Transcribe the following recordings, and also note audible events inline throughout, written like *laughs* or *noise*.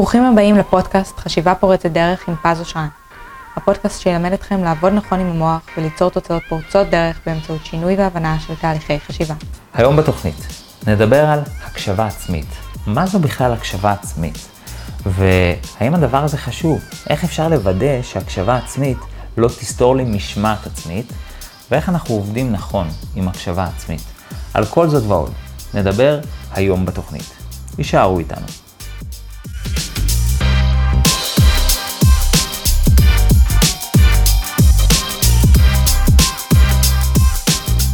ברוכים הבאים לפודקאסט חשיבה פורצת דרך עם פז אושרן. הפודקאסט שילמד אתכם לעבוד נכון עם המוח וליצור תוצאות פורצות דרך באמצעות שינוי והבנה של תהליכי חשיבה. היום בתוכנית נדבר על הקשבה עצמית. מה זו בכלל הקשבה עצמית? והאם הדבר הזה חשוב? איך אפשר לוודא שהקשבה עצמית לא תסתור לי משמעת עצמית? ואיך אנחנו עובדים נכון עם הקשבה עצמית? על כל זאת ועוד נדבר היום בתוכנית. יישארו איתנו.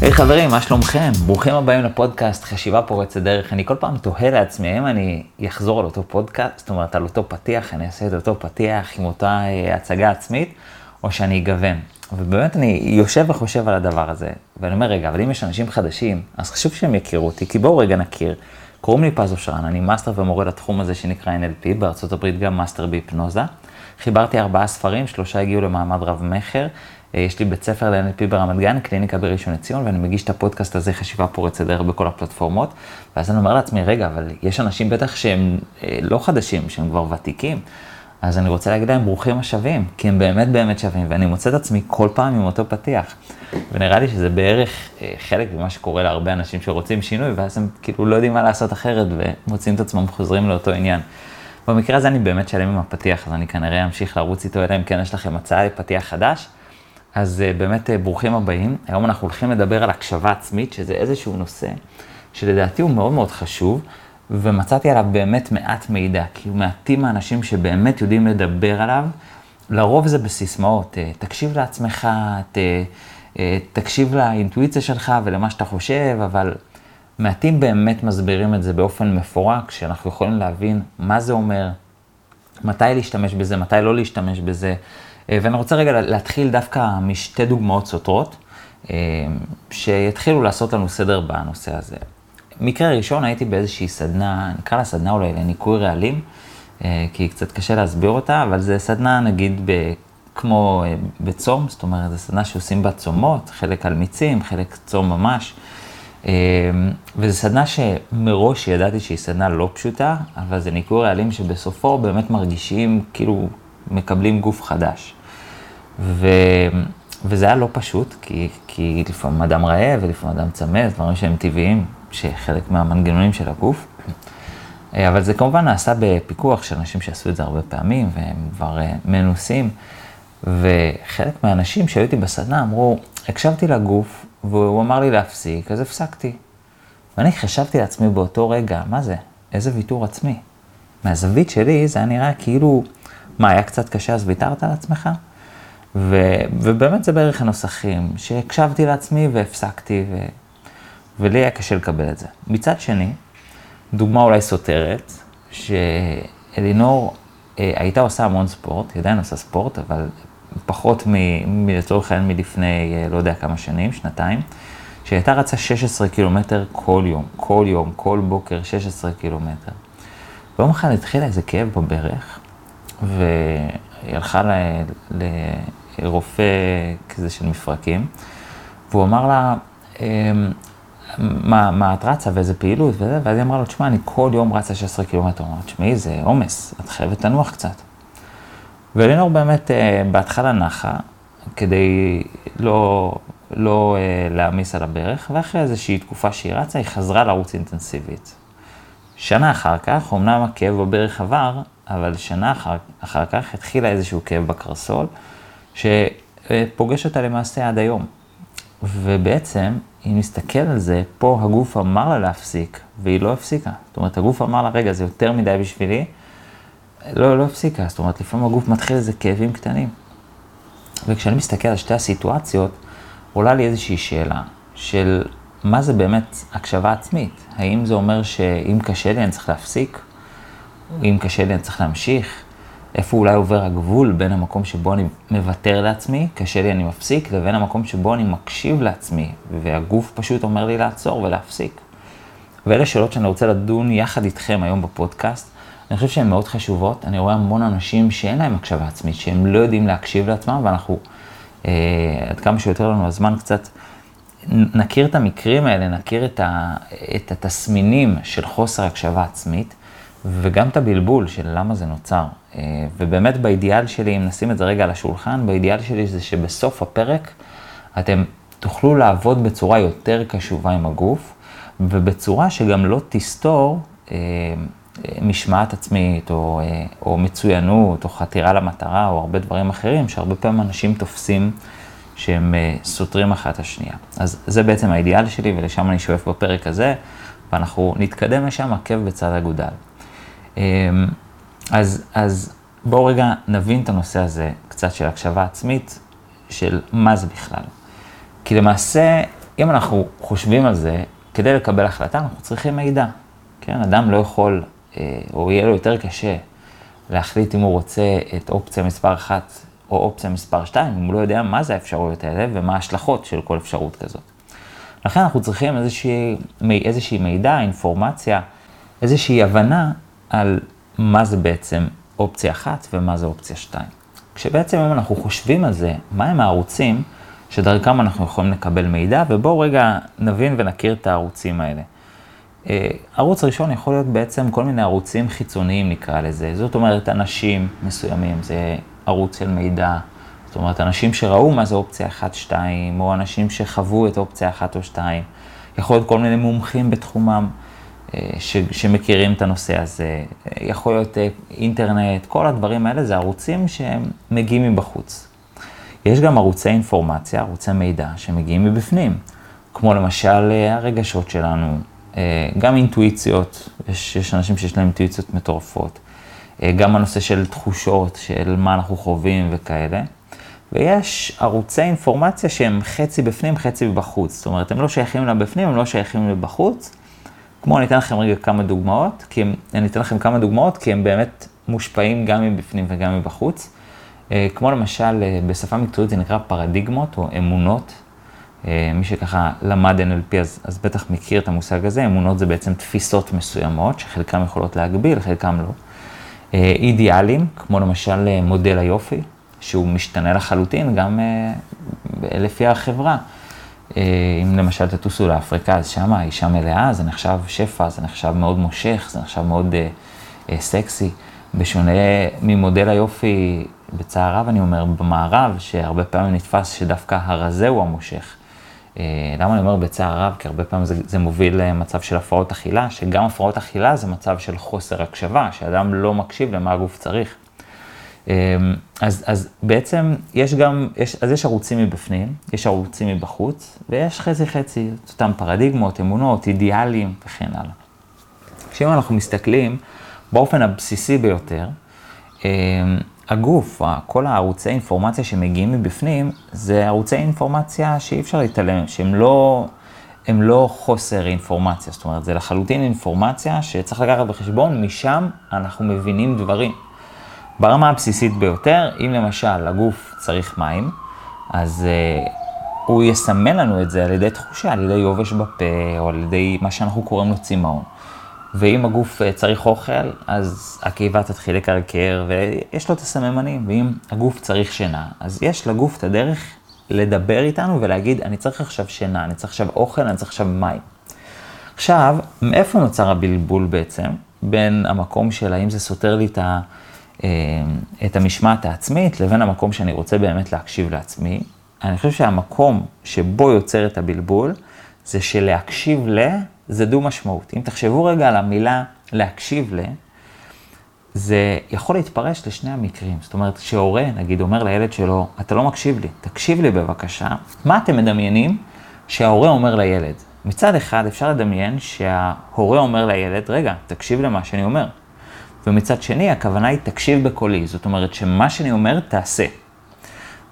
היי hey, חברים, מה שלומכם? ברוכים הבאים לפודקאסט חשיבה פורצת דרך. אני כל פעם תוהה לעצמי, האם אני אחזור על אותו פודקאסט, זאת אומרת על אותו פתיח, אני אעשה את אותו פתיח עם אותה אה, הצגה עצמית, או שאני אגוון. ובאמת אני יושב וחושב על הדבר הזה, ואני אומר, רגע, אבל אם יש אנשים חדשים, אז חשוב שהם יכירו אותי, כי בואו רגע נכיר. קוראים לי פז אושרן, אני מאסטר ומורה לתחום הזה שנקרא NLP, בארצות הברית גם מאסטר בהיפנוזה. חיברתי ארבעה ספרים, שלושה הגיעו למעמד רב-מכר. אה, יש לי בית ספר ל-NLP ברמת גן, קליניקה בראשון לציון, ואני מגיש את הפודקאסט הזה, חשיבה פורצת דרך בכל הפלטפורמות. ואז אני אומר לעצמי, רגע, אבל יש אנשים בטח שהם אה, לא חדשים, שהם כבר ותיקים. אז אני רוצה להגיד להם ברוכים השבים, כי הם באמת באמת שווים, ואני מוצא את עצמי כל פעם עם אותו פתיח. ונראה לי שזה בערך אה, חלק ממה שקורה להרבה אנשים שרוצים שינוי, ואז הם כאילו לא יודעים מה לעשות אחרת, ומוצאים את עצמם חוזרים לאותו עניין. במקרה הזה אני באמת שלם עם הפתיח, אז אני כנראה אמשיך לרוץ איתו, אלא אם כן יש לכם הצעה לפתיח חדש. אז אה, באמת אה, ברוכים הבאים. היום אנחנו הולכים לדבר על הקשבה עצמית, שזה איזשהו נושא שלדעתי הוא מאוד מאוד חשוב, ומצאתי עליו באמת מעט מידע, כי מעטים האנשים שבאמת יודעים לדבר עליו. לרוב זה בסיסמאות, אה, תקשיב לעצמך, ת, תקשיב לאינטואיציה שלך ולמה שאתה חושב, אבל מעטים באמת מסבירים את זה באופן מפורק, שאנחנו יכולים להבין מה זה אומר, מתי להשתמש בזה, מתי לא להשתמש בזה. אה, ואני רוצה רגע להתחיל דווקא משתי דוגמאות סותרות, אה, שיתחילו לעשות לנו סדר בנושא הזה. מקרה ראשון, הייתי באיזושהי סדנה, נקרא לה סדנה אולי לניקוי רעלים, אה, כי קצת קשה להסביר אותה, אבל זה סדנה נגיד ב, כמו בצום, זאת אומרת, זו סדנה שעושים בה צומות, חלק על מיצים, חלק צום ממש. וזו סדנה שמראש ידעתי שהיא סדנה לא פשוטה, אבל זה ניקוי רעלים שבסופו באמת מרגישים כאילו מקבלים גוף חדש. ו... וזה היה לא פשוט, כי, כי לפעמים אדם רעב ולפעמים אדם צמא, דברים שהם טבעיים, שחלק מהמנגנונים של הגוף. אבל זה כמובן נעשה בפיקוח של אנשים שעשו את זה הרבה פעמים, והם כבר אה, מנוסים. וחלק מהאנשים שהייתי בסדנה אמרו, הקשבתי לגוף, והוא אמר לי להפסיק, אז הפסקתי. ואני חשבתי לעצמי באותו רגע, מה זה? איזה ויתור עצמי. מהזווית שלי זה היה נראה כאילו, מה, היה קצת קשה אז ויתרת על עצמך? ו, ובאמת זה בערך הנוסחים, שהקשבתי לעצמי והפסקתי, ו, ולי היה קשה לקבל את זה. מצד שני, דוגמה אולי סותרת, שאלינור אה, הייתה עושה המון ספורט, היא עדיין עושה ספורט, אבל פחות. לצורך העניין מלפני אה, לא יודע כמה שנים, שנתיים, שהייתה רצה 16 קילומטר כל יום, כל יום, כל בוקר 16 קילומטר. ויום אחד התחילה איזה כאב בברך, והיא הלכה ל... ל... רופא כזה של מפרקים, והוא אמר לה, אמ, מה, מה את רצה ואיזה פעילות וזה, ואז היא אמרה לו, תשמע, אני כל יום רצה 16 קילומטר. הוא אמר, תשמעי, זה עומס, את חייבת לנוח קצת. ואלינור באמת אה, בהתחלה נחה, כדי לא, לא אה, להעמיס על הברך, ואחרי איזושהי תקופה שהיא רצה, היא חזרה לרוץ אינטנסיבית. שנה אחר כך, אמנם הכאב בברך עבר, אבל שנה אחר, אחר כך התחילה איזשהו כאב בקרסול, שפוגש אותה למעשה עד היום. ובעצם, אם נסתכל על זה, פה הגוף אמר לה להפסיק, והיא לא הפסיקה. זאת אומרת, הגוף אמר לה, רגע, זה יותר מדי בשבילי, לא, לא הפסיקה. זאת אומרת, לפעמים הגוף מתחיל איזה כאבים קטנים. וכשאני מסתכל על שתי הסיטואציות, עולה לי איזושהי שאלה של מה זה באמת הקשבה עצמית? האם זה אומר שאם קשה לי אני צריך להפסיק? אם קשה לי אני צריך להמשיך? איפה אולי עובר הגבול בין המקום שבו אני מוותר לעצמי, קשה לי אני מפסיק, לבין המקום שבו אני מקשיב לעצמי, והגוף פשוט אומר לי לעצור ולהפסיק. ואלה שאלות שאני רוצה לדון יחד איתכם היום בפודקאסט. אני חושב שהן מאוד חשובות. אני רואה המון אנשים שאין להם הקשבה עצמית, שהם לא יודעים להקשיב לעצמם, ואנחנו, אה, עד כמה שיותר לנו הזמן קצת, נכיר את המקרים האלה, נכיר את, ה, את התסמינים של חוסר הקשבה עצמית. וגם את הבלבול של למה זה נוצר. אה, ובאמת באידיאל שלי, אם נשים את זה רגע על השולחן, באידיאל שלי זה שבסוף הפרק אתם תוכלו לעבוד בצורה יותר קשובה עם הגוף, ובצורה שגם לא תסתור אה, משמעת עצמית, או, אה, או מצוינות, או חתירה למטרה, או הרבה דברים אחרים, שהרבה פעמים אנשים תופסים שהם אה, סותרים אחת את השנייה. אז זה בעצם האידיאל שלי, ולשם אני שואף בפרק הזה, ואנחנו נתקדם לשם עקב בצד אגודל. אה, אז, אז בואו רגע נבין את הנושא הזה, קצת של הקשבה עצמית, של מה זה בכלל. כי למעשה, אם אנחנו חושבים על זה, כדי לקבל החלטה אנחנו צריכים מידע. כן, אדם לא יכול, אה, או יהיה לו יותר קשה להחליט אם הוא רוצה את אופציה מספר 1 או אופציה מספר 2, אם הוא לא יודע מה זה האפשרויות האלה ומה ההשלכות של כל אפשרות כזאת. לכן אנחנו צריכים איזושהי, איזושהי מידע, אינפורמציה, איזושהי הבנה על מה זה בעצם אופציה 1 ומה זה אופציה 2. כשבעצם אם אנחנו חושבים על זה, מהם הערוצים שדרכם אנחנו יכולים לקבל מידע, ובואו רגע נבין ונכיר את הערוצים האלה. אה, ערוץ ראשון יכול להיות בעצם כל מיני ערוצים חיצוניים נקרא לזה, זאת אומרת אנשים מסוימים, זה ערוץ של מידע, זאת אומרת אנשים שראו מה זה אופציה 1-2, או אנשים שחוו את אופציה 1 או 2, יכול להיות כל מיני מומחים בתחומם ש, שמכירים את הנושא הזה, יכול להיות אה, אינטרנט, כל הדברים האלה זה ערוצים שהם מגיעים מבחוץ. יש גם ערוצי אינפורמציה, ערוצי מידע, שמגיעים מבפנים, כמו למשל הרגשות שלנו, אה, גם אינטואיציות, יש, יש אנשים שיש להם אינטואיציות מטורפות, אה, גם הנושא של תחושות, של מה אנחנו חווים וכאלה. ויש ערוצי אינפורמציה שהם חצי בפנים, חצי בחוץ. זאת אומרת, הם לא שייכים לבפנים, הם לא שייכים לבחוץ. כמו אני אתן לכם רגע כמה דוגמאות, כי הם, אני אתן לכם כמה דוגמאות, כי הם באמת מושפעים גם מבפנים וגם מבחוץ. אה, כמו למשל, בשפה מקצועית זה נקרא פרדיגמות או אמונות. אה, מי שככה למד NLP אז, אז בטח מכיר את המושג הזה, אמונות זה בעצם תפיסות מסוימות, שחלקם יכולות להגביל, חלקם לא. אה, אידיאלים, כמו למשל אה, מודל היופי, שהוא משתנה לחלוטין גם לפי החברה. אם למשל תטוסו לאפריקה, אז שמה אישה מלאה, זה נחשב שפע, זה נחשב מאוד מושך, זה נחשב מאוד סקסי. בשונה ממודל היופי, בצער רב אני אומר, במערב, שהרבה פעמים נתפס שדווקא הרזה הוא המושך. אה, למה אני אומר בצער רב? כי הרבה פעמים זה, זה מוביל למצב של הפרעות אכילה, שגם הפרעות אכילה זה מצב של חוסר הקשבה, שאדם לא מקשיב למה הגוף צריך. אה, אז, אז בעצם יש גם, יש, אז יש ערוצים מבפנים, יש ערוצים מבחוץ, ויש חצי חצי, את אותם פרדיגמות, אמונות, אידיאלים וכן הלאה. כשאם אנחנו מסתכלים באופן הבסיסי ביותר, אה, הגוף, כל הערוצי אינפורמציה שמגיעים מבפנים, זה ערוצי אינפורמציה שאי אפשר להתעלם, שהם לא, הם לא חוסר אינפורמציה, זאת אומרת, זה לחלוטין אינפורמציה שצריך לקחת בחשבון, משם אנחנו מבינים דברים. ברמה הבסיסית ביותר, אם למשל הגוף צריך מים, אז uh, הוא יסמן לנו את זה על ידי תחושה, על ידי יובש בפה, או על ידי מה שאנחנו קוראים לו צמאון. ואם הגוף אה, צריך אוכל, אז הקיבה תתחיל לקרקר, ויש לו את הסממנים. ואם הגוף צריך שינה, אז יש לגוף את הדרך לדבר איתנו ולהגיד, אני צריך עכשיו שינה, אני צריך עכשיו אוכל, אני צריך עכשיו מים. עכשיו, מאיפה נוצר הבלבול בעצם? בין המקום של האם זה סותר לי את, ה, את המשמעת העצמית, לבין המקום שאני רוצה באמת להקשיב לעצמי. אני חושב שהמקום שבו יוצר את הבלבול, זה שלהקשיב ל... זה דו משמעות. אם תחשבו רגע על המילה להקשיב ל, זה יכול להתפרש לשני המקרים. זאת אומרת, כשהורה, נגיד, אומר לילד שלו, אתה לא מקשיב לי, תקשיב לי בבקשה, מה אתם מדמיינים שההורה אומר לילד? מצד אחד אפשר לדמיין שההורה אומר לילד, רגע, תקשיב למה שאני אומר. ומצד שני, הכוונה היא תקשיב בקולי, זאת אומרת שמה שאני אומר, תעשה.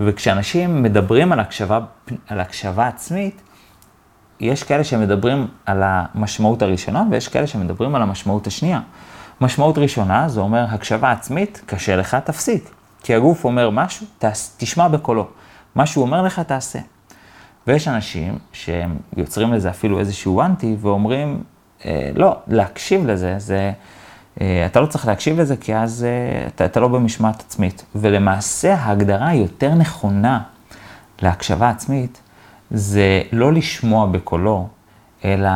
וכשאנשים מדברים על הקשבה, על הקשבה עצמית, יש כאלה שמדברים על המשמעות הראשונה ויש כאלה שמדברים על המשמעות השנייה. משמעות ראשונה זה אומר הקשבה עצמית, קשה לך, תפסיק. כי הגוף אומר משהו, תשמע בקולו. מה שהוא אומר לך, תעשה. ויש אנשים שהם יוצרים לזה אפילו איזשהו אנטי ואומרים, אה, לא, להקשיב לזה, זה, אתה לא צריך להקשיב לזה כי אז אה, אתה, אתה לא במשמעת עצמית. ולמעשה ההגדרה היותר נכונה להקשבה עצמית זה לא לשמוע בקולו, אלא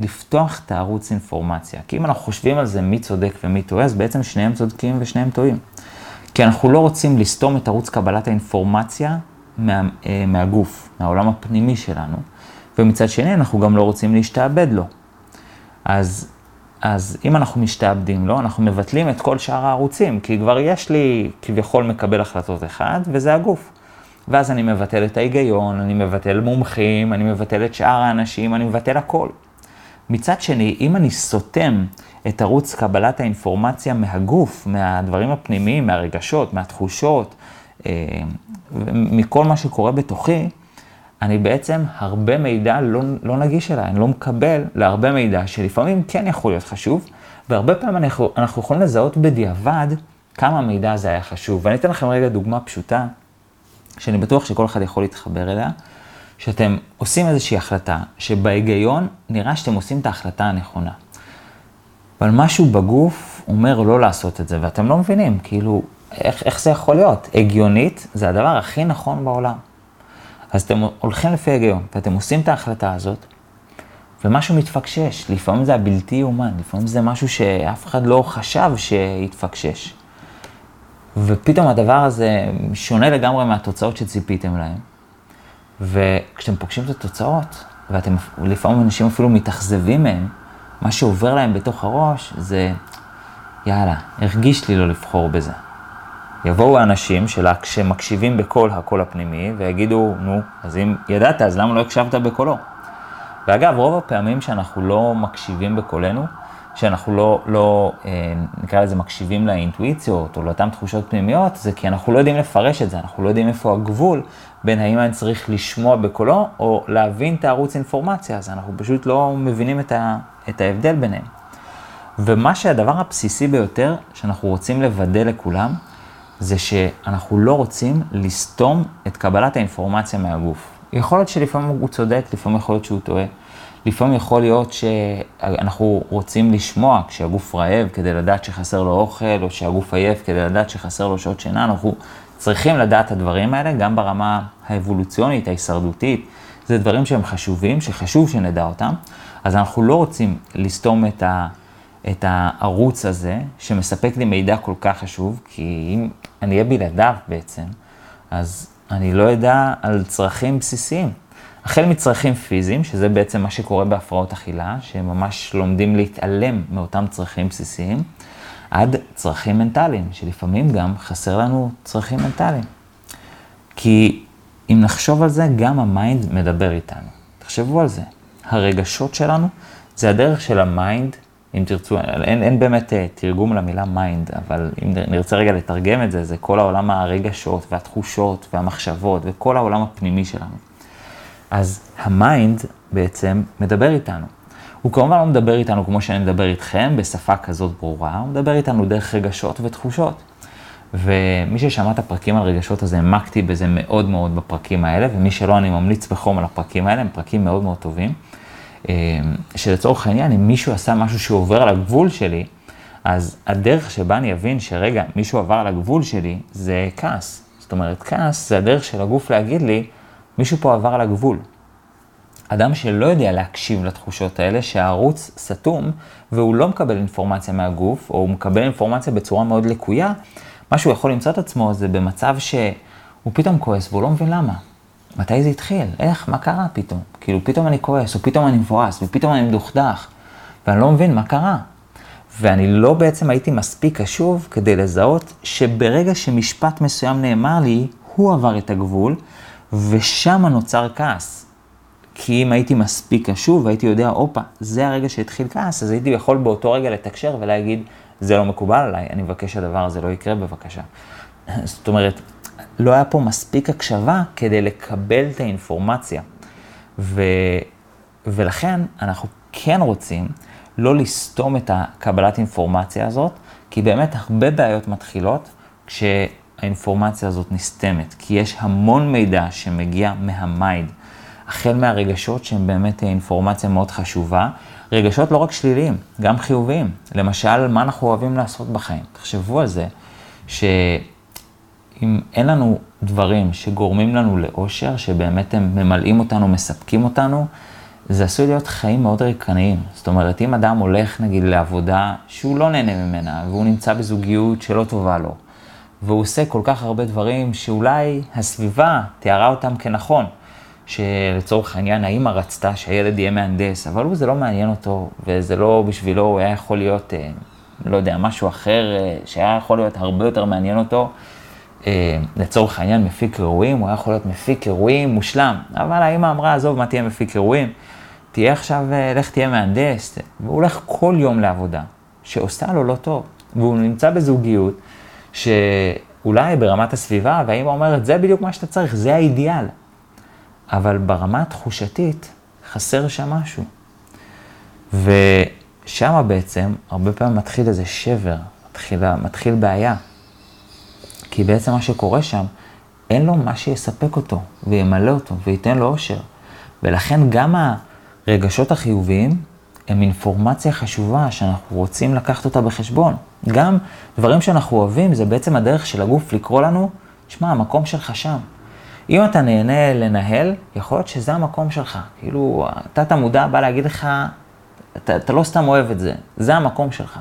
לפתוח את הערוץ אינפורמציה. כי אם אנחנו חושבים על זה מי צודק ומי טועה, אז בעצם שניהם צודקים ושניהם טועים. כי אנחנו לא רוצים לסתום את ערוץ קבלת האינפורמציה מה, אה, מהגוף, מהעולם הפנימי שלנו, ומצד שני אנחנו גם לא רוצים להשתעבד לו. אז, אז אם אנחנו משתעבדים לו, אנחנו מבטלים את כל שאר הערוצים, כי כבר יש לי כביכול מקבל החלטות אחד, וזה הגוף. ואז אני מבטל את ההיגיון, אני מבטל מומחים, אני מבטל את שאר האנשים, אני מבטל הכל. מצד שני, אם אני סותם את ערוץ קבלת האינפורמציה מהגוף, מהדברים הפנימיים, מהרגשות, מהתחושות, אה, מכל מה שקורה בתוכי, אני בעצם, הרבה מידע לא, לא נגיש אליי, אני לא מקבל להרבה מידע שלפעמים כן יכול להיות חשוב, והרבה פעמים אנחנו, אנחנו יכולים לזהות בדיעבד כמה מידע הזה היה חשוב. ואני אתן לכם רגע דוגמה פשוטה, שאני בטוח שכל אחד יכול להתחבר אליה, שאתם עושים איזושהי החלטה, שבהיגיון נראה שאתם עושים את ההחלטה הנכונה. אבל משהו בגוף אומר לא לעשות את זה, ואתם לא מבינים, כאילו, איך, איך זה יכול להיות? הגיונית זה הדבר הכי נכון בעולם. אז אתם הולכים לפי היגיון, ואתם עושים את ההחלטה הזאת, ומשהו מתפקשש. לפעמים זה הבלתי יאומן, לפעמים זה משהו שאף אחד לא חשב שיתפקשש. ופתאום הדבר הזה שונה לגמרי מהתוצאות שציפיתם להן. וכשאתם פוגשים את התוצאות, ואתם, לפעמים אנשים אפילו מתאכזבים מהן, מה שעובר להם בתוך הראש זה, יאללה, הרגיש לי לא לבחור בזה. יבואו האנשים שלה כשמקשיבים בקול הקול הפנימי ויגידו, נו, אז אם ידעת, אז למה לא הקשבת בקולו? ואגב, רוב הפעמים שאנחנו לא מקשיבים בקולנו, שאנחנו לא, לא אה, נקרא לזה מקשיבים לאינטואיציות או לאותן תחושות פנימיות, זה כי אנחנו לא יודעים לפרש את זה, אנחנו לא יודעים איפה הגבול בין האם אני צריך לשמוע בקולו או להבין את הערוץ אינפורמציה, אז אנחנו פשוט לא מבינים את, ה, את ההבדל ביניהם. ומה שהדבר הבסיסי ביותר שאנחנו רוצים לוודא לכולם, זה שאנחנו לא רוצים לסתום את קבלת האינפורמציה מהגוף. יכול להיות שלפעמים הוא צודק, לפעמים יכול להיות שהוא טועה. לפעמים יכול להיות שאנחנו רוצים לשמוע כשהגוף רעב כדי לדעת שחסר לו אוכל, או שהגוף עייף כדי לדעת שחסר לו שעות שינה, אנחנו צריכים לדעת את הדברים האלה גם ברמה האבולוציונית, ההישרדותית. זה דברים שהם חשובים, שחשוב שנדע אותם, אז אנחנו לא רוצים לסתום את, ה, את הערוץ הזה, שמספק לי מידע כל כך חשוב, כי אם אני אהיה בלעדיו בעצם, אז אני לא אדע על צרכים בסיסיים. החל מצרכים פיזיים, שזה בעצם מה שקורה בהפרעות אכילה, שהם ממש לומדים להתעלם מאותם צרכים בסיסיים, עד צרכים מנטליים, שלפעמים גם חסר לנו צרכים מנטליים. כי אם נחשוב על זה, גם ה mind מדבר איתנו. תחשבו על זה. הרגשות שלנו זה הדרך של ה mind, אם תרצו, אין, אין באמת אה, תרגום למילה mind, אבל אם נרצה רגע לתרגם את זה, זה כל העולם הרגשות והתחושות והמחשבות וכל העולם הפנימי שלנו. אז ה mind בעצם מדבר איתנו. הוא כמובן לא מדבר איתנו כמו שאני מדבר איתכם, בשפה כזאת ברורה, הוא מדבר איתנו דרך רגשות ותחושות. ומי ששמע את הפרקים על רגשות, אז העמקתי בזה מאוד מאוד בפרקים האלה, ומי שלא, אני ממליץ בחום על הפרקים האלה, הם פרקים מאוד מאוד טובים. אה, שלצורך העניין, אם מישהו עשה משהו שעובר על הגבול שלי, אז הדרך שבה אני אבין שרגע, מישהו עבר על הגבול שלי, זה כעס. זאת אומרת, כעס זה הדרך של הגוף להגיד לי, מישהו פה עבר על הגבול. אדם שלא יודע להקשיב לתחושות האלה, שהערוץ סתום והוא לא מקבל אינפורמציה מהגוף, או הוא מקבל אינפורמציה בצורה מאוד לקויה, מה שהוא יכול למצוא את עצמו זה במצב שהוא פתאום כועס והוא לא מבין למה. מתי זה התחיל? איך? מה קרה פתאום? כאילו פתאום אני כועס, או פתאום אני מבואס, ופתאום אני מדוכדך, ואני לא מבין מה קרה. ואני לא בעצם הייתי מספיק קשוב כדי לזהות שברגע שמשפט מסוים נאמר לי, הוא עבר את הגבול, ושם נוצר כעס. כי אם הייתי מספיק קשוב והייתי יודע, הופה, זה הרגע שהתחיל כעס, אז הייתי יכול באותו רגע לתקשר ולהגיד, זה לא מקובל עליי, אני מבקש שהדבר הזה לא יקרה בבקשה. *laughs* זאת אומרת, לא היה פה מספיק הקשבה כדי לקבל את האינפורמציה. ו... ולכן אנחנו כן רוצים לא לסתום את הקבלת אינפורמציה הזאת, כי באמת הרבה בעיות מתחילות כש... האינפורמציה הזאת נסתמת, כי יש המון מידע שמגיע מה mind, החל מהרגשות שהם באמת אינפורמציה מאוד חשובה, רגשות לא רק שליליים, גם חיוביים. למשל, מה אנחנו אוהבים לעשות בחיים. תחשבו על זה, שאם אין לנו דברים שגורמים לנו לאושר, שבאמת הם ממלאים אותנו, מספקים אותנו, זה עשוי להיות חיים מאוד ריקניים. זאת אומרת, אם אדם הולך נגיד לעבודה שהוא לא נהנה ממנה, והוא נמצא בזוגיות שלא טובה לו, והוא עושה כל כך הרבה דברים שאולי הסביבה תיארה אותם כנכון, שלצורך העניין האמא רצתה שהילד יהיה מהנדס, אבל הוא זה לא מעניין אותו, וזה לא בשבילו, הוא היה יכול להיות, אה, לא יודע, משהו אחר אה, שהיה יכול להיות הרבה יותר מעניין אותו. אה, לצורך העניין מפיק אירועים, הוא היה יכול להיות מפיק אירועים מושלם, אבל האמא אמרה, עזוב, מה תהיה מפיק אירועים? תהיה עכשיו, לך תהיה מהנדס, והוא הולך כל יום לעבודה, שעושה לו לא טוב, והוא נמצא בזוגיות, שאולי ברמת הסביבה, והאמא אומרת, זה בדיוק מה שאתה צריך, זה האידיאל. אבל ברמה התחושתית, חסר שם משהו. ושם בעצם, הרבה פעמים מתחיל איזה שבר, מתחיל, מתחיל בעיה. כי בעצם מה שקורה שם, אין לו מה שיספק אותו, וימלא אותו, וייתן לו אושר. ולכן גם הרגשות החיוביים הם אינפורמציה חשובה שאנחנו רוצים לקחת אותה בחשבון. גם דברים שאנחנו אוהבים, זה בעצם הדרך של הגוף לקרוא לנו, שמע, המקום שלך שם. אם אתה נהנה לנהל, יכול להיות שזה המקום שלך. כאילו, תת המודע בא להגיד לך, אתה, אתה לא סתם אוהב את זה, זה המקום שלך.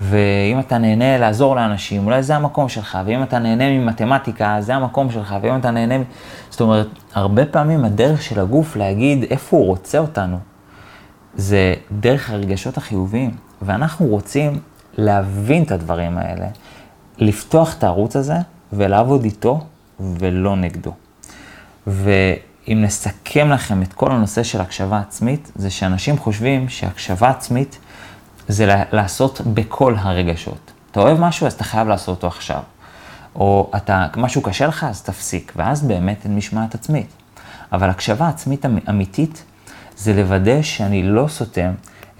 ואם אתה נהנה לעזור לאנשים, אולי זה המקום שלך, ואם אתה נהנה ממתמטיקה, זה המקום שלך, ואם אתה נהנה... זאת אומרת, הרבה פעמים הדרך של הגוף להגיד איפה הוא רוצה אותנו, זה דרך הרגשות החיוביים. ואנחנו רוצים להבין את הדברים האלה, לפתוח את הערוץ הזה ולעבוד איתו ולא נגדו. ואם נסכם לכם את כל הנושא של הקשבה עצמית, זה שאנשים חושבים שהקשבה עצמית זה לעשות בכל הרגשות. אתה אוהב משהו, אז אתה חייב לעשות אותו עכשיו. או אתה, משהו קשה לך, אז תפסיק, ואז באמת אין משמעת עצמית. אבל הקשבה עצמית אמ-, אמיתית זה לוודא שאני לא סותם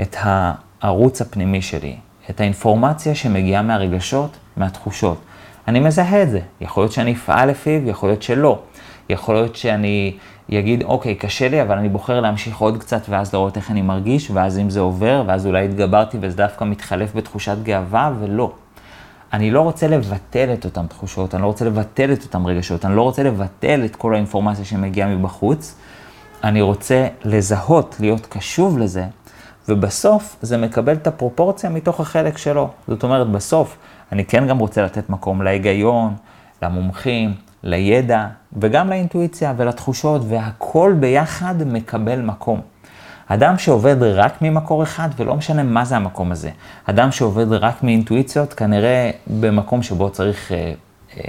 את הערוץ הפנימי שלי, את האינפורמציה שמגיעה מהרגשות, מהתחושות. אני מזהה את זה. יכול להיות שאני אפעל לפיו, יכול להיות שלא. יכול להיות שאני אגיד, אוקיי, קשה לי, אבל אני בוחר להמשיך עוד קצת, ואז לראות איך אני מרגיש, ואז אם זה עובר, ואז אולי התגברתי וזה דווקא מתחלף בתחושת גאווה, ולא. אני לא רוצה לבטל את אותן תחושות, אני לא רוצה לבטל את אותן רגשות, אני לא רוצה לבטל את כל האינפורמציה שמגיעה מבחוץ. אני רוצה לזהות, להיות קשוב לזה, ובסוף זה מקבל את הפרופורציה מתוך החלק שלו. זאת אומרת, בסוף אני כן גם רוצה לתת מקום להיגיון, למומחים, לידע, וגם לאינטואיציה ולתחושות, והכל ביחד מקבל מקום. אדם שעובד רק ממקור אחד, ולא משנה מה זה המקום הזה, אדם שעובד רק מאינטואיציות, כנראה במקום שבו צריך אה, אה,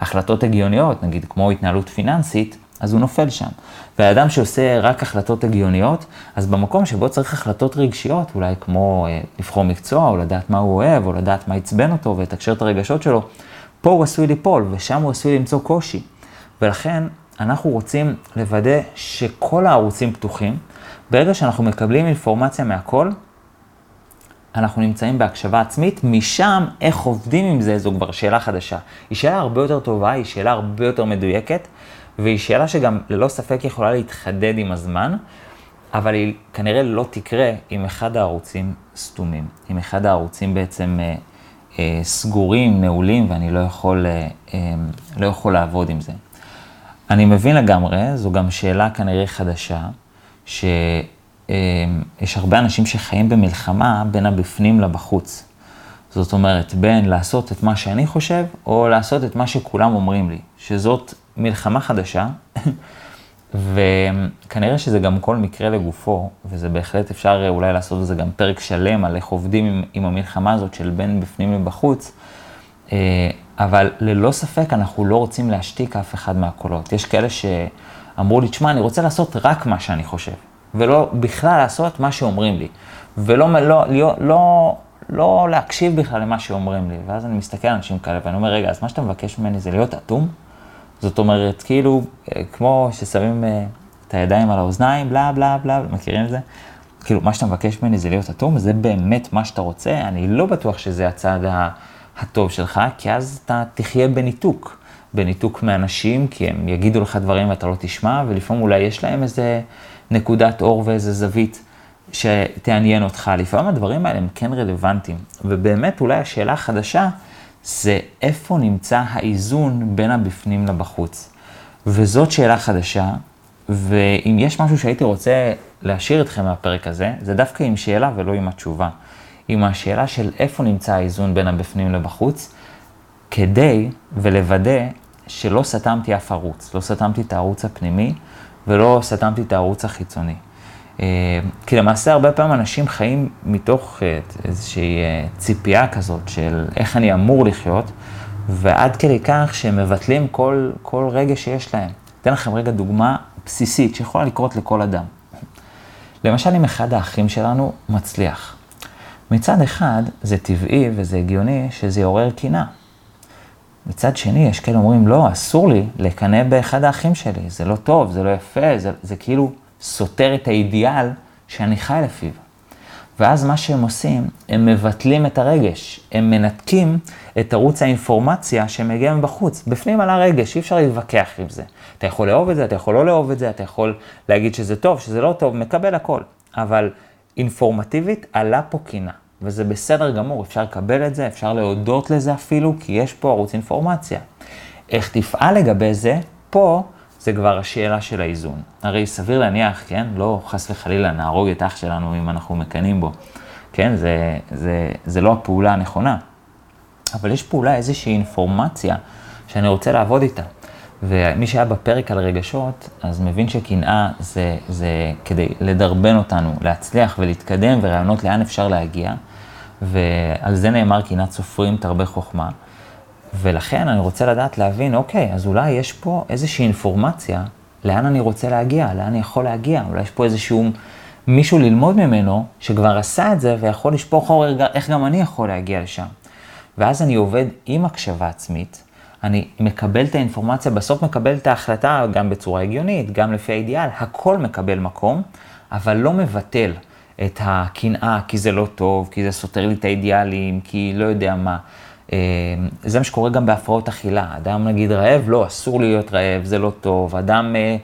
החלטות הגיוניות, נגיד כמו התנהלות פיננסית, אז הוא נופל שם. והאדם שעושה רק החלטות הגיוניות, אז במקום שבו צריך החלטות רגשיות, אולי כמו אה, לבחור מקצוע, או לדעת מה הוא אוהב, או לדעת מה עצבן אותו, ולתקשר את הרגשות שלו, פה הוא עשוי ליפול, ושם הוא עשוי למצוא קושי. ולכן אנחנו רוצים לוודא שכל הערוצים פתוחים. ברגע שאנחנו מקבלים אינפורמציה מהכל, אנחנו נמצאים בהקשבה עצמית, משם איך עובדים עם זה, זו כבר שאלה חדשה. היא שאלה הרבה יותר טובה, היא שאלה הרבה יותר מדויקת, והיא שאלה שגם ללא ספק יכולה להתחדד עם הזמן, אבל היא כנראה לא תקרה אם אחד הערוצים סתומים, אם אחד הערוצים בעצם אה, סגורים, נעולים, ואני לא יכול, אה, אה, לא יכול לעבוד עם זה. אני מבין לגמרי, זו גם שאלה כנראה חדשה, שיש אה, הרבה אנשים שחיים במלחמה בין הבפנים לבחוץ. זאת אומרת, בין לעשות את מה שאני חושב, או לעשות את מה שכולם אומרים לי, שזאת מלחמה חדשה, *laughs* וכנראה שזה גם כל מקרה לגופו, וזה בהחלט אפשר אולי לעשות לזה גם פרק שלם על איך עובדים עם, עם המלחמה הזאת של בין בפנים לבחוץ, אה, אבל ללא ספק אנחנו לא רוצים להשתיק אף אחד מהקולות. יש כאלה שאמרו לי, תשמע, אני רוצה לעשות רק מה שאני חושב, ולא בכלל לעשות מה שאומרים לי, ולא לא, לא, לא, לא להקשיב בכלל למה שאומרים לי. ואז אני מסתכל על אנשים כאלה ואני אומר, רגע, אז מה שאתה מבקש ממני זה להיות אטום? זאת אומרת, כאילו, אה, כמו ששמים אה, את הידיים על האוזניים, בלה בלה בלה, מכירים את זה? כאילו, מה שאתה מבקש ממני זה להיות אטום, זה באמת מה שאתה רוצה, אני לא בטוח שזה הצעד הטוב שלך, כי אז אתה תחיה בניתוק. בניתוק מאנשים, כי הם יגידו לך דברים ואתה לא תשמע, ולפעמים אולי יש להם איזה נקודת אור ואיזה זווית שתעניין אותך. לפעמים הדברים האלה הם כן רלוונטיים. ובאמת, אולי השאלה החדשה, זה איפה נמצא האיזון בין הבפנים לבחוץ. וזאת שאלה חדשה, ואם יש משהו שהייתי רוצה להשאיר אתכם מהפרק הזה, זה דווקא עם שאלה ולא עם התשובה. עם השאלה של איפה נמצא האיזון בין הבפנים לבחוץ, כדי ולוודא שלא סתמתי אף ערוץ, לא סתמתי את הערוץ הפנימי ולא סתמתי את הערוץ החיצוני. כי למעשה הרבה פעמים אנשים חיים מתוך אה, איזושהי אה, ציפייה כזאת של איך אני אמור לחיות, ועד כדי כך שהם מבטלים כל, כל רגע שיש להם. אתן לכם רגע דוגמה בסיסית שיכולה לקרות לכל אדם. למשל, אם אחד האחים שלנו מצליח. מצד אחד, זה טבעי וזה הגיוני שזה יעורר קינה. מצד שני, יש כאלה אומרים, לא, אסור לי לקנא באחד האחים שלי, זה לא טוב, זה לא יפה, זה, זה כאילו סותר את האידיאל שאני חי לפיו. ואז מה שהם עושים, הם מבטלים את הרגש, הם מנתקים את ערוץ האינפורמציה שמגיע מבחוץ. בפנים על הרגש, אי אפשר להתווכח עם זה. אתה יכול לאהוב את זה, אתה יכול לא לאהוב את זה, אתה יכול להגיד שזה טוב, שזה לא טוב, מקבל הכל. אבל אינפורמטיבית עלה פה קינה, וזה בסדר גמור, אפשר לקבל את זה, אפשר להודות לזה אפילו, כי יש פה ערוץ אינפורמציה. איך תפעל לגבי זה, פה זה כבר השאלה של האיזון. הרי סביר להניח, כן, לא חס וחלילה נהרוג את אח שלנו אם אנחנו מקנאים בו, כן, זה, זה, זה לא הפעולה הנכונה. אבל יש פה אולי איזושהי אינפורמציה שאני רוצה לעבוד איתה. ומי שהיה בפרק על רגשות, אז מבין שקנאה זה, זה כדי לדרבן אותנו, להצליח ולהתקדם, ורעיונות לאן אפשר להגיע. ועל זה נאמר קנאת סופרים תרבה חוכמה. ולכן אני רוצה לדעת להבין, אוקיי, אז אולי יש פה איזושהי אינפורמציה, לאן אני רוצה להגיע, לאן אני יכול להגיע, אולי יש פה איזשהו מישהו ללמוד ממנו, שכבר עשה את זה ויכול לשפוך אור איך גם אני יכול להגיע לשם. ואז אני עובד עם הקשבה עצמית, אני מקבל את האינפורמציה, בסוף מקבל את ההחלטה גם בצורה הגיונית, גם לפי האידיאל, הכל מקבל מקום, אבל לא מבטל את הקנאה, כי זה לא טוב, כי זה סותר לי את האידיאלים, כי לא יודע מה. אה, זה מה שקורה גם בהפרעות אכילה. אדם נגיד רעב, לא, אסור לי להיות רעב, זה לא טוב. אדם אה,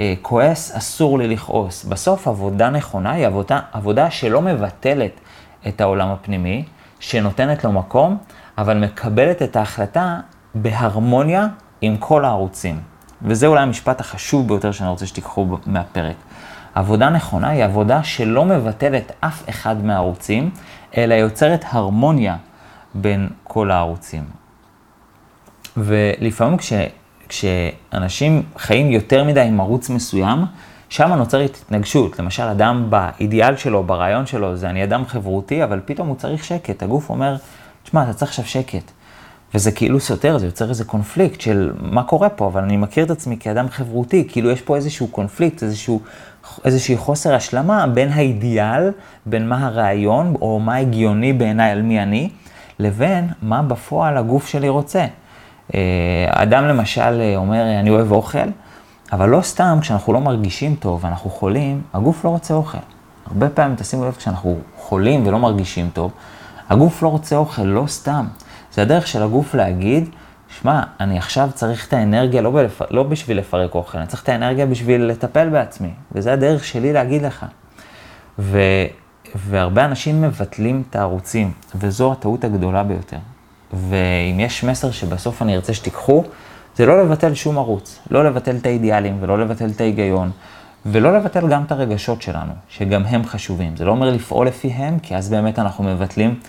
אה, כועס, אסור לי לכעוס. בסוף עבודה נכונה היא עבודה, עבודה שלא מבטלת את העולם הפנימי, שנותנת לו מקום, אבל מקבלת את ההחלטה בהרמוניה עם כל הערוצים. וזה אולי המשפט החשוב ביותר שאני רוצה שתיקחו מהפרק. עבודה נכונה היא עבודה שלא מבטלת אף אחד מהערוצים, אלא יוצרת הרמוניה בין כל הערוצים. ולפעמים כש, כשאנשים חיים יותר מדי עם ערוץ מסוים, שם נוצרת התנגשות. למשל, אדם באידיאל שלו, ברעיון שלו, זה אני אדם חברותי, אבל פתאום הוא צריך שקט. הגוף אומר, תשמע, אתה צריך עכשיו שקט. וזה כאילו סותר, זה יוצר איזה קונפליקט של מה קורה פה, אבל אני מכיר את עצמי כאדם חברותי, כאילו יש פה איזשהו קונפליקט, איזשהו, איזשהו חוסר השלמה בין האידיאל, בין מה הרעיון, או מה הגיוני בעיניי על מי אני, לבין מה בפועל הגוף שלי רוצה. אה, אדם למשל אומר, אני אוהב אוכל, אבל לא סתם, כשאנחנו לא מרגישים טוב ואנחנו חולים, הגוף לא רוצה אוכל. הרבה פעמים, תשימו לב, כשאנחנו חולים ולא מרגישים טוב, הגוף לא רוצה אוכל, לא סתם. זה הדרך של הגוף להגיד, שמע, אני עכשיו צריך את האנרגיה לא, בלפ... לא בשביל לפרק אוכל, אני צריך את האנרגיה בשביל לטפל בעצמי. וזה הדרך שלי להגיד לך. ו... והרבה אנשים מבטלים את הערוצים, וזו הטעות הגדולה ביותר. ואם יש מסר שבסוף אני ארצה שתיקחו, זה לא לבטל שום ערוץ. לא לבטל את האידיאלים ולא לבטל את ההיגיון, ולא לבטל גם את הרגשות שלנו, שגם הם חשובים. זה לא אומר לפעול לפיהם, כי אז באמת אנחנו מבטלים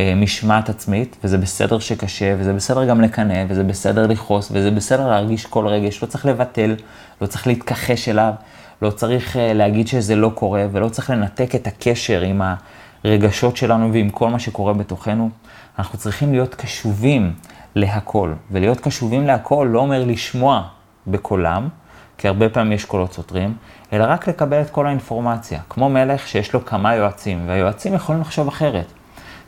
אה, משמעת עצמית, וזה בסדר שקשה, וזה בסדר גם לקנא, וזה בסדר לכעוס, וזה בסדר להרגיש כל רגש, לא צריך לבטל, לא צריך להתכחש אליו, לא צריך אה, להגיד שזה לא קורה, ולא צריך לנתק את הקשר עם הרגשות שלנו ועם כל מה שקורה בתוכנו. אנחנו צריכים להיות קשובים להכל, ולהיות קשובים להכל לא אומר לשמוע בקולם, כי הרבה פעמים יש קולות סותרים, אלא רק לקבל את כל האינפורמציה, כמו מלך שיש לו כמה יועצים, והיועצים יכולים לחשוב אחרת.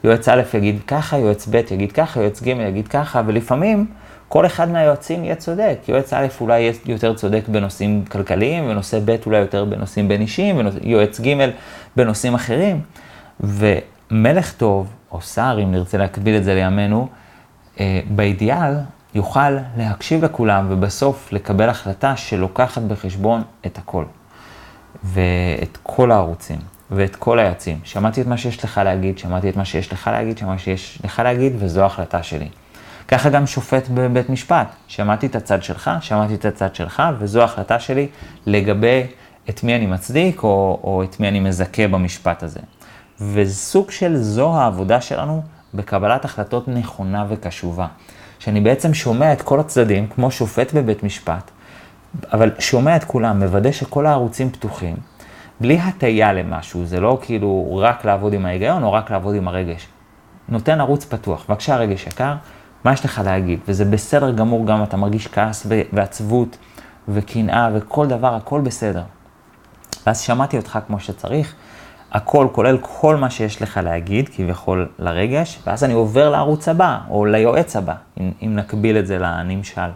יועץ א' יגיד ככה, יועץ ב' יגיד ככה, יועץ ג' יגיד ככה, ולפעמים כל אחד מהיועצים יהיה צודק. יועץ א' אולי יהיה יותר צודק בנושאים כלכליים, ונושא ב' אולי יותר בנושאים בין אישיים, ויועץ ג' בנושאים אחרים. ומלך טוב, או שר, אם נרצה להקביל את זה לימינו, אה, באידיאל יוכל להקשיב לכולם ובסוף לקבל החלטה שלוקחת בחשבון את הכל. ואת כל הערוצים. ואת כל היועצים. שמעתי את מה שיש לך להגיד, שמעתי את מה שיש לך להגיד, שמעתי מה שיש לך להגיד, וזו ההחלטה שלי. ככה גם שופט בבית משפט. שמעתי את הצד שלך, שמעתי את הצד שלך, וזו ההחלטה שלי לגבי את מי אני מצדיק או, או את מי אני מזכה במשפט הזה. וסוג של זו העבודה שלנו בקבלת החלטות נכונה וקשובה. שאני בעצם שומע את כל הצדדים, כמו שופט בבית משפט, אבל שומע את כולם, מוודא שכל הערוצים פתוחים, בלי הטיה למשהו, זה לא כאילו רק לעבוד עם ההיגיון או רק לעבוד עם הרגש. נותן ערוץ פתוח, בבקשה רגש יקר, מה יש לך להגיד? וזה בסדר גמור גם אתה מרגיש כעס ועצבות וקנאה וכל דבר, הכל בסדר. ואז שמעתי אותך כמו שצריך, הכל כולל כל מה שיש לך להגיד, כביכול לרגש, ואז אני עובר לערוץ הבא, או ליועץ הבא, אם, אם נקביל את זה לנמשל.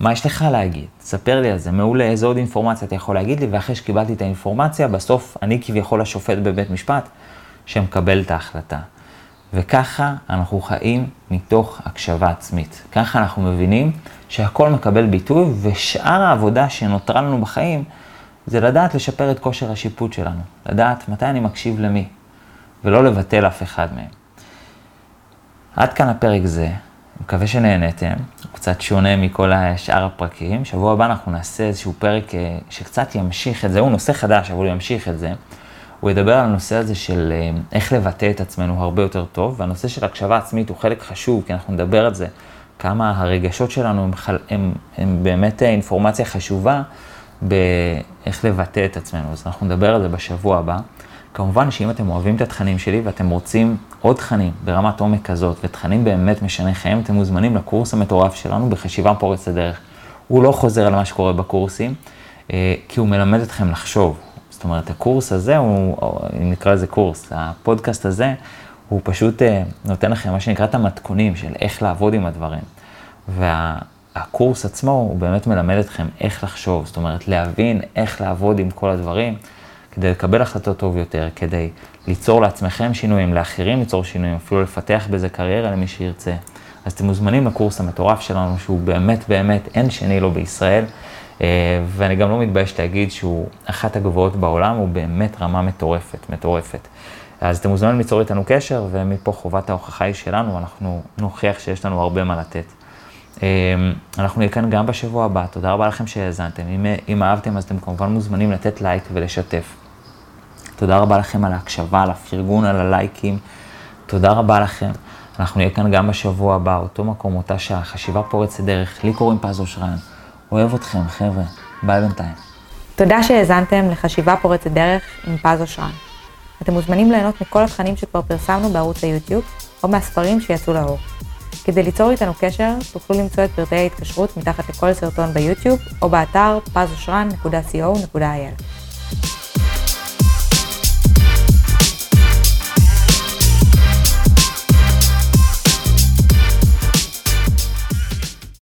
מה יש לך להגיד? ספר לי על זה, מעולה, איזה עוד אינפורמציה אתה יכול להגיד לי, ואחרי שקיבלתי את האינפורמציה, בסוף אני כביכול השופט בבית משפט שמקבל את ההחלטה. וככה אנחנו חיים מתוך הקשבה עצמית. ככה אנחנו מבינים שהכל מקבל ביטוי, ושאר העבודה שנותרה לנו בחיים, זה לדעת לשפר את כושר השיפוט שלנו. לדעת מתי אני מקשיב למי, ולא לבטל אף אחד מהם. עד כאן הפרק זה, מקווה שנהניתם, הוא קצת שונה מכל שאר הפרקים. שבוע הבא אנחנו נעשה איזשהו פרק אה, שקצת ימשיך את זה, הוא נושא חדש, אבל הוא ימשיך את זה. הוא ידבר על הנושא הזה של אה, איך לבטא את עצמנו הרבה יותר טוב, והנושא של הקשבה עצמית הוא חלק חשוב, כי אנחנו נדבר על זה, כמה הרגשות שלנו הם, הם, הם, הם באמת אינפורמציה חשובה באיך לבטא את עצמנו. אז אנחנו נדבר על זה בשבוע הבא. כמובן שאם אתם אוהבים את התכנים שלי ואתם רוצים עוד תכנים ברמת עומק כזאת, ותכנים באמת משנה חיים, אתם מוזמנים לקורס המטורף שלנו בחשיבה פורץ הדרך. הוא לא חוזר על מה שקורה בקורסים, אה, כי הוא מלמד אתכם לחשוב. זאת אומרת, הקורס הזה, הוא, אם נקרא לזה קורס, הפודקאסט הזה, הוא פשוט אה, נותן לכם מה שנקרא את המתכונים של איך לעבוד עם הדברים. והקורס עצמו, הוא באמת מלמד אתכם איך לחשוב, זאת אומרת, להבין איך לעבוד עם כל הדברים. כדי לקבל החלטות טוב יותר, כדי ליצור לעצמכם שינויים, לאחרים ליצור שינויים, אפילו לפתח בזה קריירה למי שירצה. אז אתם מוזמנים לקורס המטורף שלנו, שהוא באמת באמת אין שני לו בישראל, ואני גם לא מתבייש להגיד שהוא אחת הגבוהות בעולם, הוא באמת רמה מטורפת, מטורפת. אז אתם מוזמנים ליצור איתנו קשר, ומפה חובת ההוכחה היא שלנו, אנחנו נוכיח שיש לנו הרבה מה לתת. אה, אנחנו נהיה כאן גם בשבוע הבא, תודה רבה לכם שהאזנתם. אם, אם אהבתם, אז אתם כמובן מוזמנים לתת לייק ולשתף. תודה רבה לכם על ההקשבה, על הפרגון, על הלייקים. תודה רבה לכם. אנחנו נהיה כאן גם בשבוע הבא, אותו מקום, אותה שעה, חשיבה פורצת דרך. לי קוראים פז אושרן. אוהב אתכם, חבר'ה. ביי בינתיים. תודה שהאזנתם לחשיבה פורצת דרך עם פז אושרן. אתם מוזמנים ליהנות מכל התכנים שכבר פרסמנו בערוץ היוטיוב, או מהספרים שיצאו לאור. כדי ליצור איתנו קשר, תוכלו למצוא את פרטי ההתקשרות מתחת לכל סרטון ביוטיוב, או באתר pazosran.co.il.